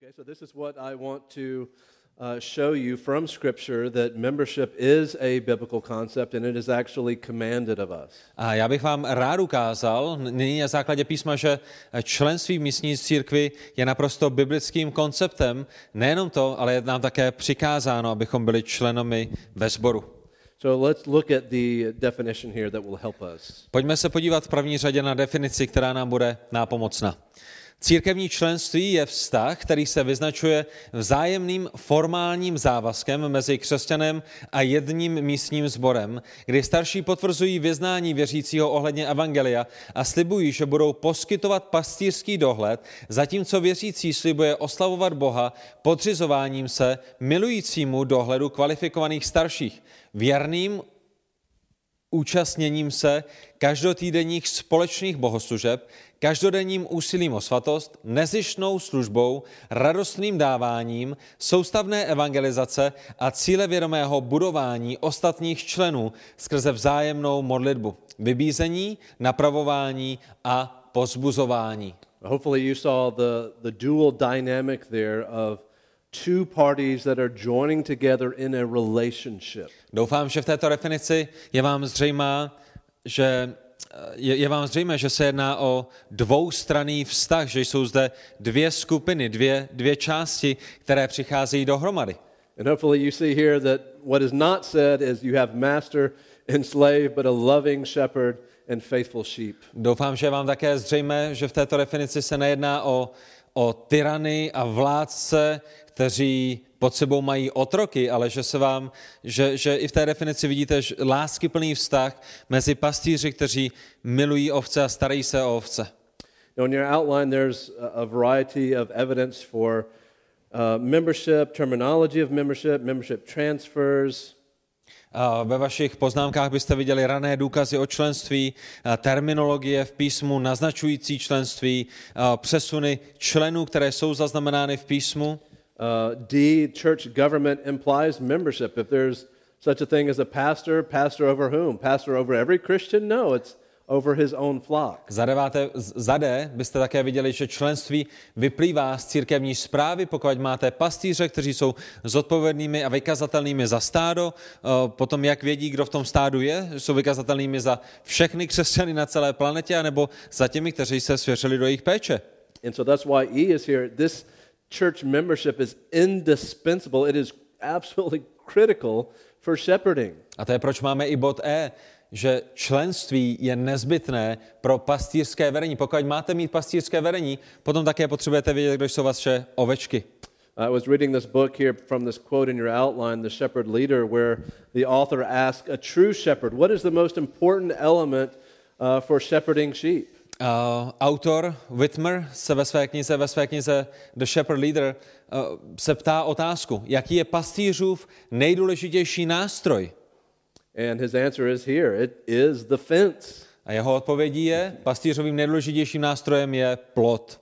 Okay, so this is what I want to uh, show you from Scripture that membership is a biblical concept and it is actually commanded of us. A já bych vám rád ukázal, nyní na základě písma, že členství v místní církvi je naprosto biblickým konceptem. Nejenom to, ale je nám také přikázáno, abychom byli členomi ve sboru. So let's look at the definition here that will help us. Pojďme se podívat v první řadě na definici, která nám bude nápomocna. Církevní členství je vztah, který se vyznačuje vzájemným formálním závazkem mezi křesťanem a jedním místním sborem, kdy starší potvrzují vyznání věřícího ohledně evangelia a slibují, že budou poskytovat pastýřský dohled, zatímco věřící slibuje oslavovat Boha podřizováním se milujícímu dohledu kvalifikovaných starších, věrným účastněním se každotýdenních společných bohoslužeb, každodenním úsilím o svatost, nezišnou službou, radostným dáváním, soustavné evangelizace a cílevědomého budování ostatních členů skrze vzájemnou modlitbu, vybízení, napravování a pozbuzování. Hopefully, you saw the, the dual dynamic there of two parties that are joining together in a relationship. Doufám, že v této definici je vám zřejmá, že je, je vám zřejmé, že se jedná o dvoustranný vztah, že jsou zde dvě skupiny, dvě, dvě části, které přicházejí dohromady. And hopefully, you see here that what is not said is you have master and slave, but a loving shepherd and faithful sheep. Doufám, že vám také zřejmé, že v této definici se nejedná o, o tyrany a vládce, kteří pod sebou mají otroky, ale že se vám, že, že i v té definici vidíte láskyplný vztah mezi pastýři, kteří milují ovce a starají se o ovce. Now, in your outline, there's a variety of evidence for uh, membership, terminology of membership, membership transfers. Ve vašich poznámkách byste viděli rané důkazy o členství, terminologie v písmu naznačující členství, přesuny členů, které jsou zaznamenány v písmu. Uh, D, church government implies membership. If there's such a thing as a pastor, pastor over whom? Pastor over every Christian? No, it's over his own flock. Za, deváté, za D byste také viděli, že členství vyplývá z církevní zprávy, pokud máte pastýře, kteří jsou zodpovědnými a vykazatelnými za stádo, uh, potom jak vědí, kdo v tom stádu je, jsou vykazatelnými za všechny křesťany na celé planetě, anebo za těmi, kteří se svěřili do jejich péče. And so that's why E is here. This church membership is indispensable. It is absolutely critical for shepherding. A to je proč máme i bod E, že členství je nezbytné pro pastýřské vedení. Pokud máte mít pastýřské vedení, potom také potřebujete vědět, kdo jsou vaše ovečky. I was reading this book here from this quote in your outline, The Shepherd Leader, where the author asks a true shepherd, what is the most important element uh, for shepherding sheep? Uh, autor Whitmer se ve své knize, ve své knize The Shepherd Leader uh, se ptá otázku, jaký je pastýřův nejdůležitější nástroj? And his answer is here, it is the fence. A jeho odpovědí je, pastýřovým nejdůležitějším nástrojem je plot.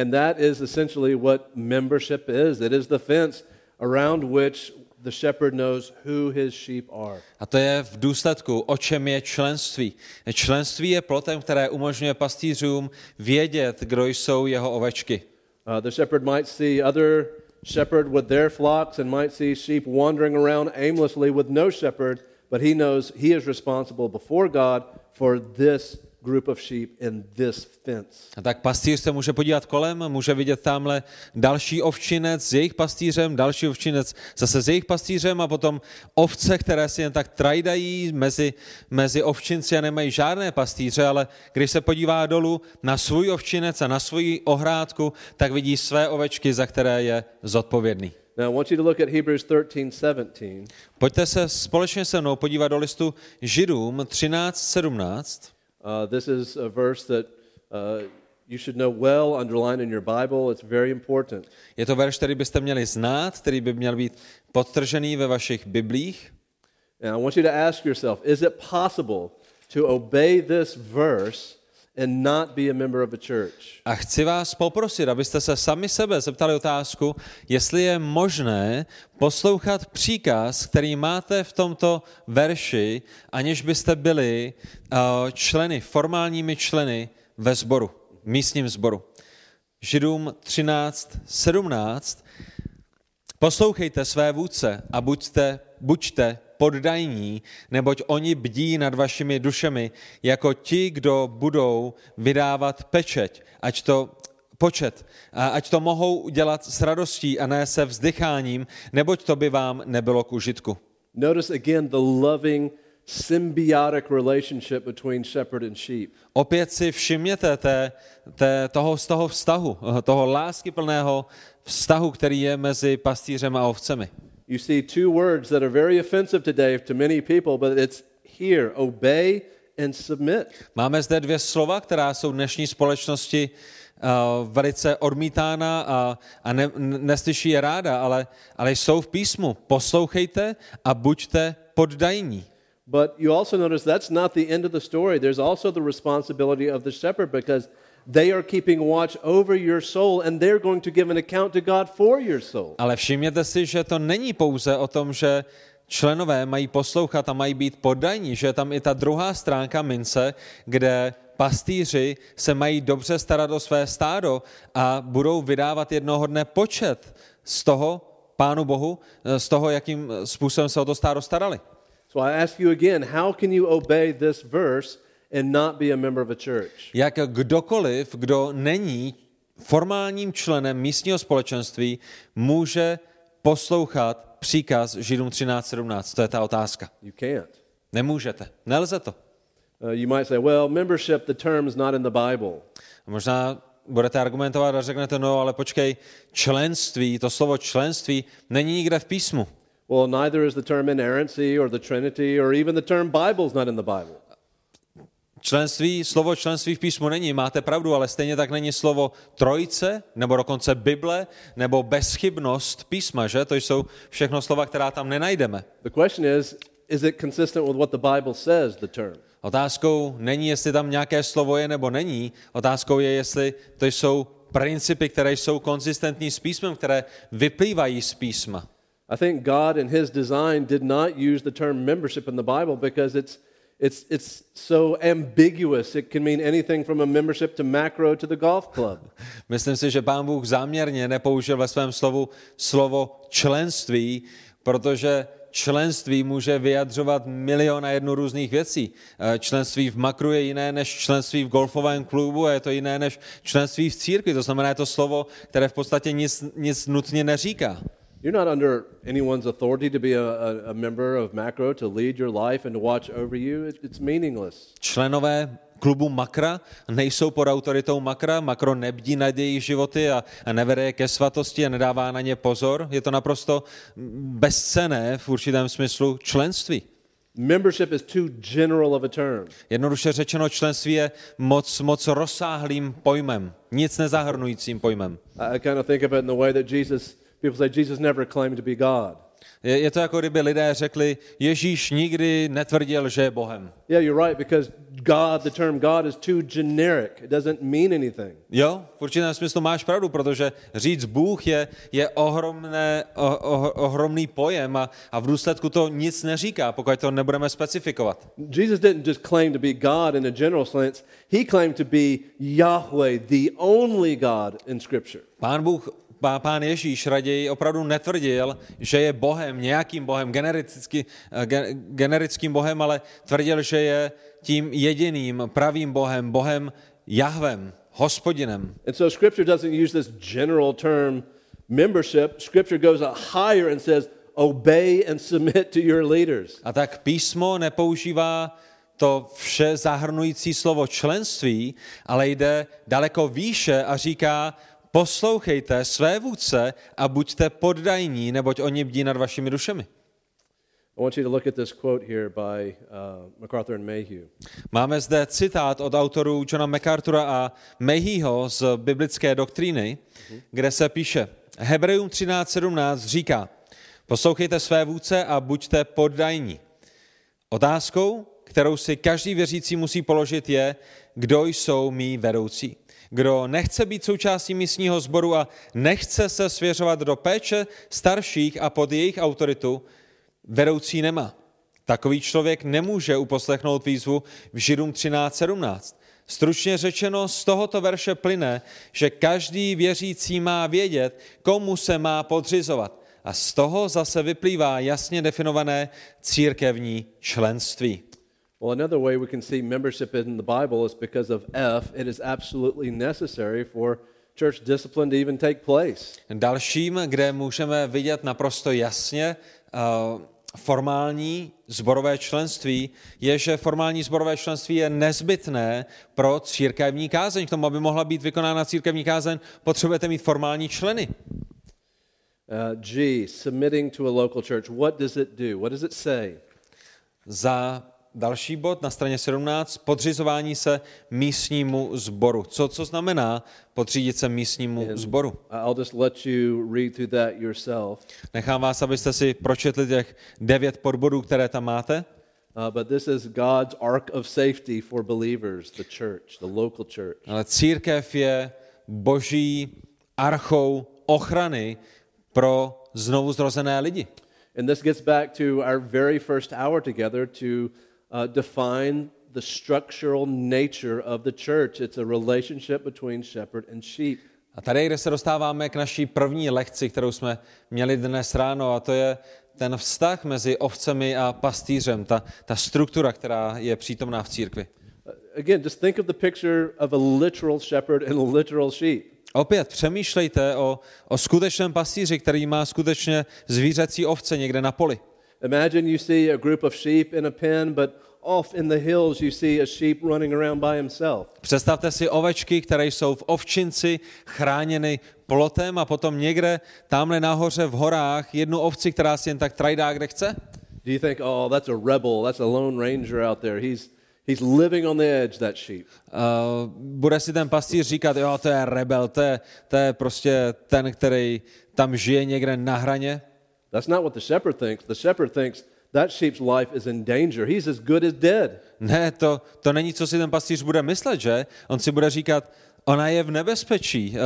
And that is essentially what membership is. It is the fence around which the shepherd knows who his sheep are. A to je v důsledku, o čem je členství. Členství je plotem, které umožňuje pastýřům vědět, kdo jsou jeho ovečky. Uh, the shepherd might see other shepherd with their flocks and might see sheep wandering around aimlessly with no shepherd, but he knows he is responsible before God for this group of sheep in this fence. A tak pastýř se může podívat kolem, může vidět tamhle další ovčinec s jejich pastýřem, další ovčinec zase s jejich pastýřem a potom ovce, které si jen tak trajdají mezi, mezi ovčinci a nemají žádné pastýře, ale když se podívá dolů na svůj ovčinec a na svoji ohrádku, tak vidí své ovečky, za které je zodpovědný. Now, I want you to look at Hebrews 13, 17. Pojďte se společně se mnou podívat do listu Židům 13.17. Uh, this is a verse that uh, you should know well, underline in your Bible. It's very important. Je to verš, který byste měli znát, který by měl být podtržený ve vašich biblích. And I want you to ask yourself, is it possible to obey this verse and not be a member of a church? A chci vás poprosit, abyste se sami sebe zeptali otázku, jestli je možné poslouchat příkaz, který máte v tomto verši, aniž byste byli uh, členy, formálními členy ve sboru, místním sboru. Židům 13, 17. Poslouchejte své vůdce a buďte, buďte poddajní, neboť oni bdí nad vašimi dušemi, jako ti, kdo budou vydávat pečeť, ať to počet, a ať to mohou udělat s radostí a ne se vzdycháním, neboť to by vám nebylo k užitku. Notice again the loving, symbiotic relationship between shepherd and sheep. Opět si všimněte té, té, toho, z toho vztahu, toho láskyplného vztahu, který je mezi pastýřem a ovcemi. You see two words that are very offensive today to many people, but it's here obey and submit. Máme zde dvě slova, která jsou v dnešní společnosti uh, velice odmítána a, a ne, neslyší je ráda, ale, ale jsou v písmu. Poslouchejte a buďte poddajní. But you also notice that's not the end of the story. There's also the responsibility of the shepherd because they are keeping watch over your soul and they're going to give an account to God for your soul. Ale všimněte si, že to není pouze o tom, že členové mají poslouchat a mají být poddajní, že je tam i ta druhá stránka mince, kde pastýři se mají dobře starat o své stádo a budou vydávat jednoho dne počet z toho Pánu Bohu, z toho, jakým způsobem se o to stádo starali. So I ask you again, how can you obey this verse and not be a member of a church? Jak kdokoliv, kdo není formálním členem místního společenství, může poslouchat příkaz Židům 13.17? To je ta otázka. You can't. Nemůžete. Nelze to. Uh, you might say, well, membership, the term is not in the Bible. Možná budete argumentovat a řeknete, no ale počkej, členství, to slovo členství není nikde v písmu. Well, neither is the term inerrancy or the Trinity or even the term Bible is not in the Bible. Členství, slovo členství v písmu není, máte pravdu, ale stejně tak není slovo trojce, nebo dokonce Bible, nebo bezchybnost písma, že? To jsou všechno slova, která tam nenajdeme. The question is, is it consistent with what the Bible says, the term? Otázkou není, jestli tam nějaké slovo je nebo není, otázkou je, jestli to jsou principy, které jsou konzistentní s písmem, které vyplývají z písma. I think God in his design did not use the term membership in the Bible because it's it's it's so ambiguous. It can mean anything from a membership to macro to the golf club. Myslím si, že pán Bůh záměrně nepoužil ve svém slovu slovo členství, protože členství může vyjadřovat milion a jednu různých věcí. Eh, Členství v makru je jiné než členství v golfovém klubu a je to jiné než členství v církvi. To znamená, je to slovo, které v podstatě nic, nic nutně neříká. You're not under anyone's authority to be a, a, a member of macro to lead your life and to watch over you. It, it's meaningless. Členové klubu Makra nejsou pod autoritou Makra, Makro nebdí nad jejich životy a, a nevede je ke svatosti a nedává na ně pozor. Je to naprosto bezcené v určitém smyslu členství. Membership is too general of a term. Jednoduše řečeno, členství je moc, moc rozsáhlým pojmem, nic nezahrnujícím pojmem. I, kind of think of it in the way that Jesus, people say Jesus never claimed to be God. Je, je to jako kdyby lidé řekli, Ježíš nikdy netvrdil, že je Bohem. Yeah, you're right, because God, the term God is too generic. It doesn't mean anything. Jo, v určitém smyslu máš pravdu, protože říct Bůh je, je ohromné, o, o, ohromný pojem a, a v důsledku to nic neříká, pokud to nebudeme specifikovat. Jesus didn't just claim to be God in a general sense, he claimed to be Yahweh, the only God in Scripture. Pán Bůh, pán Ježíš raději opravdu netvrdil, že je Bohem, nějakým Bohem, genericky, eh, ge- generickým Bohem, ale tvrdil, že je tím jediným pravým Bohem, Bohem Jahvem, hospodinem. And so Scripture doesn't use this general term membership. Scripture goes a higher and says, obey and submit to your leaders. A tak písmo nepoužívá to vše zahrnující slovo členství, ale jde daleko výše a říká, poslouchejte své vůdce a buďte poddajní, neboť oni bdí nad vašimi dušemi. I want you to look at this quote here by uh, MacArthur and Mayhew. Máme zde citát od autorů Johna MacArthura a Mayheho z biblické doktríny, kde se píše, Hebrejům 13.17 říká, poslouchejte své vůdce a buďte poddajní. Otázkou, kterou si každý věřící musí položit, je, kdo jsou mý vedoucí. Kdo nechce být součástí místního sboru a nechce se svěřovat do péče starších a pod jejich autoritu, vedoucí nemá. Takový člověk nemůže uposlechnout výzvu v Židům 13.17. Stručně řečeno, z tohoto verše plyne, že každý věřící má vědět, komu se má podřizovat. A z toho zase vyplývá jasně definované církevní členství. Well, another way we can see membership in the Bible is because of F. It is absolutely necessary for church discipline to even take place. Dalším, kde můžeme vidět naprosto jasně uh, formální zborové členství, je, že formální zborové členství je nezbytné pro církevní kázeň. K tomu, aby mohla být vykonána církevní kázeň, potřebujete mít formální členy. Uh, G, submitting to a local church. What does it do? What does it say? Za další bod na straně 17, podřizování se místnímu zboru. Co, co znamená podřídit se místnímu zboru? Nechám vás, abyste si pročetli těch devět podbodů, které tam máte. Uh, but this is God's ark of safety for believers, the church, the local church. Ale církev je boží archou ochrany pro znovu zrozené lidi. And this gets back to our very first hour together to uh, define the structural nature of the church. It's a relationship between shepherd and sheep. A tady, kde se dostáváme k naší první lekci, kterou jsme měli dnes ráno, a to je ten vztah mezi ovcemi a pastýřem, ta, ta struktura, která je přítomná v církvi. Uh, Again, just think of the picture of a literal shepherd and a literal sheep. Opět přemýšlejte o, o skutečném pastýři, který má skutečně zvířecí ovce někde na poli. Imagine you see a group of sheep in a pen, but off in the hills you see a sheep running around by himself. Představte si ovečky, které jsou v ovčinci chráněny plotem a potom někde tamhle nahoře v horách jednu ovci, která si jen tak trajdá, kde chce. Do you think, oh, that's a rebel, that's a lone ranger out there. He's, he's living on the edge, that sheep. Uh, bude si ten pastýř říkat, jo, to je rebel, to je, to je prostě ten, který tam žije někde na hraně. That's not what the shepherd thinks. The shepherd thinks that sheep's life is in danger. He's as good as dead. Ne, to, to není, co si ten pastýř bude myslet, že? On si bude říkat, ona je v nebezpečí,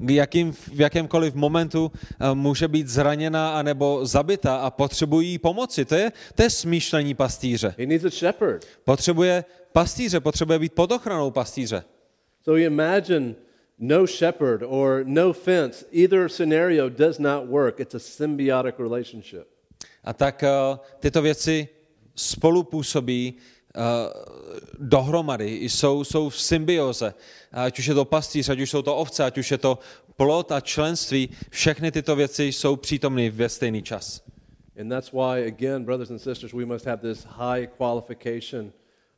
uh, jakým, v jakémkoliv momentu uh, může být zraněna anebo zabita a potřebují jí pomoci. To je, to je smýšlení pastýře. He needs a shepherd. Potřebuje pastýře, potřebuje být pod ochranou pastýře. So you imagine no shepherd or no fence. Either scenario does not work. It's a symbiotic relationship. A tak uh, tyto věci spolu působí uh, dohromady, jsou, jsou v symbioze. Ať už je to pastýř, ať už jsou to ovce, ať už je to plot a členství, všechny tyto věci jsou přítomny ve stejný čas. And that's why, again, brothers and sisters, we must have this high qualification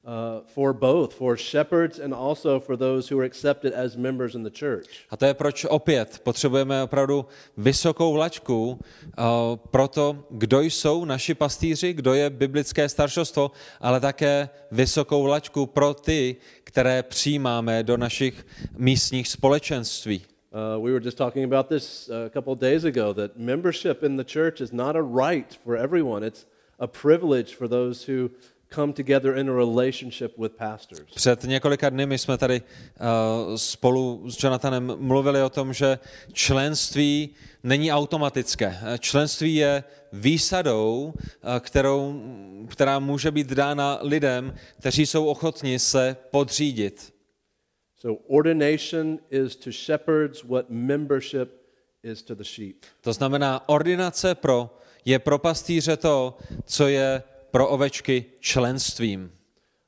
uh, for both, for shepherds and also for those who are accepted as members in the church. A to je proč opět potřebujeme opravdu vysokou laťku uh, pro to, kdo jsou naši pastýři, kdo je biblické staršostvo, ale také vysokou laťku pro ty, které přijímáme do našich místních společenství. Uh, we were just talking about this uh, a couple of days ago that membership in the church is not a right for everyone, it's a privilege for those who come together in a relationship with pastors. Před několika dny my jsme tady uh, spolu s Jonathanem mluvili o tom, že členství není automatické. Členství je výsadou, uh, kterou, která může být dána lidem, kteří jsou ochotni se podřídit. So, ordination is to shepherds what membership is to the sheep. To znamená, ordinace pro je pro pastýře to, co je pro ovečky členstvím.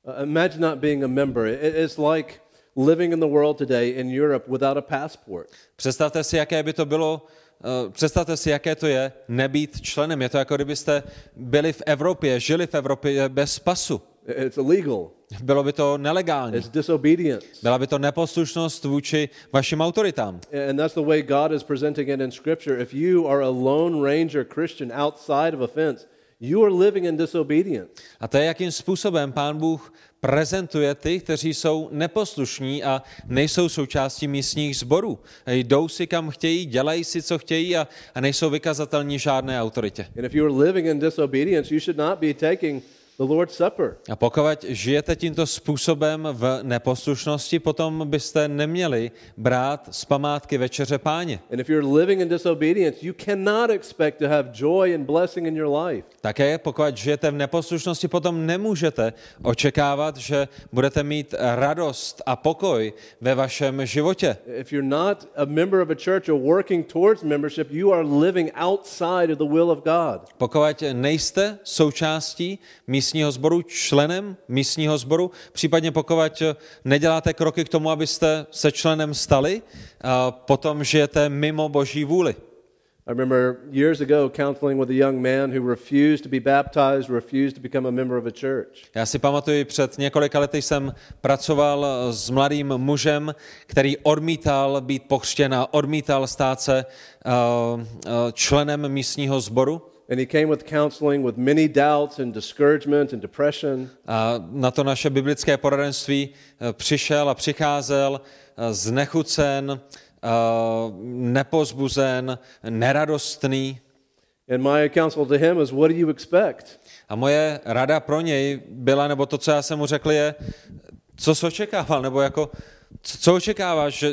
Uh, imagine not being a member. It- It's like living in the world today in Europe without a passport. Představte si, jaké by to bylo, eh, představte si, jaké to je nebýt členem. Je to jako kdybyste byli v Evropě, žili v Evropě bez pasu. It's illegal. Bylo by to nelegální. It's disobedience. Byla by to neposlušnost vůči vašim autoritám. And that's the way God is presenting it in Scripture. If you are a lone ranger Christian outside of a fence, you are living in disobedience. A to je, jakým způsobem pán Bůh prezentuje ty, kteří jsou neposlušní a nejsou součástí místních sborů. Jdou si kam chtějí, dělají si, co chtějí a, a nejsou vykazatelní žádné autoritě. And if you are living in disobedience, you should not be taking the Lord's Supper. A pokud žijete tímto způsobem v neposlušnosti, potom byste neměli brát z památky večeře páně. And if you're living in disobedience, you cannot expect to have joy and blessing in your life. Také pokud žijete v neposlušnosti, potom nemůžete očekávat, že budete mít radost a pokoj ve vašem životě. If you're not a member of a church or working towards membership, you are living outside of the will of God. Pokud nejste součástí místního sboru, členem místního sboru, případně pokud neděláte kroky k tomu, abyste se členem stali, a potom žijete mimo boží vůli. I remember years ago counseling with a young man who refused to be baptized, refused to become a member of a church. Já si pamatuju, před několika lety jsem pracoval s mladým mužem, který odmítal být pokřtěn a odmítal stát se uh, uh, členem místního sboru. And he came with counseling with many doubts and discouragement and depression. A na to naše biblické poradenství eh, přišel a přicházel eh, znechucen, eh, nepozbuzen, neradostný. And my counsel to him is, what do you expect? A moje rada pro něj byla, nebo to, co já jsem mu řekl, je, co jsi očekával, nebo jako, co očekáváš, že,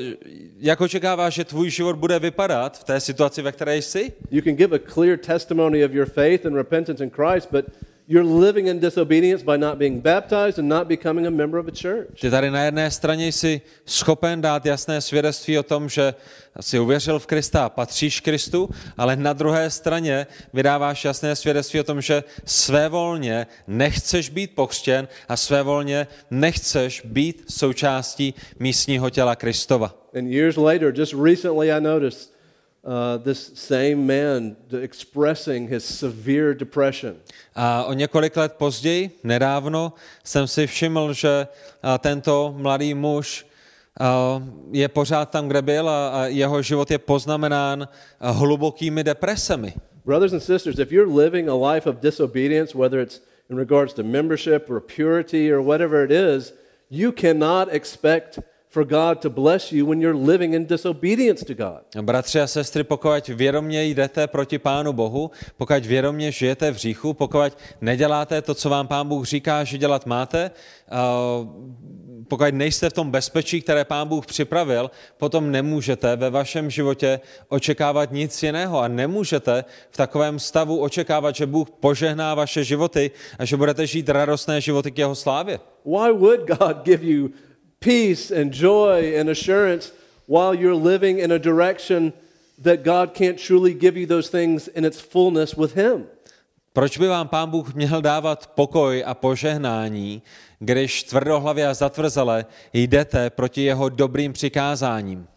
jak očekáváš, že tvůj život bude vypadat v té situaci, ve které jsi? You can give a clear testimony of your faith and repentance in Christ, but you're living in disobedience by not being baptized and not becoming a member of a church. Ty tady na jedné straně jsi schopen dát jasné svědectví o tom, že jsi uvěřil v Krista a patříš Kristu, ale na druhé straně vydáváš jasné svědectví o tom, že svévolně nechceš být pokřtěn a svévolně nechceš být součástí místního těla Kristova. And years later, just recently, I noticed uh, this same man expressing his severe depression. A o několik let později, nedávno, jsem si všiml, že tento mladý muž je pořád tam, kde byl a jeho život je poznamenán hlubokými depresemi. Brothers and sisters, if you're living a life of disobedience, whether it's in regards to membership or purity or whatever it is, you cannot expect for God to bless you when you're living in disobedience to God. Bratři a sestry, pokud vědomě jdete proti Pánu Bohu, pokud vědomě žijete v hříchu, pokud neděláte to, co vám Pán Bůh říká, že dělat máte, pokud nejste v tom bezpečí, které Pán Bůh připravil, potom nemůžete ve vašem životě očekávat nic jiného a nemůžete v takovém stavu očekávat, že Bůh požehná vaše životy a že budete žít radostné životy k jeho slávě. Why would God give you peace and joy and assurance while you're living in a direction that God can't truly give you those things in its fullness with Him? Proč by vám Pán Bůh měl dávat pokoj a požehnání, když tvrdohlavě a zatvrzele jdete proti jeho dobrým přikázáním?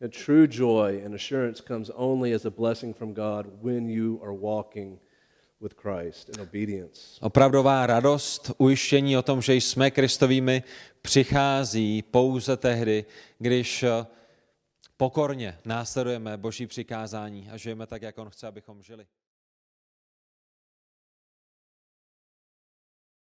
And true joy and assurance comes only as a blessing from God when you are walking Opravdová radost, ujištění o tom, že jsme Kristovými, přichází pouze tehdy, když eh, pokorně následujeme Boží přikázání a žijeme tak, jak On chce, abychom žili.